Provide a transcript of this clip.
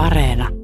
Areena.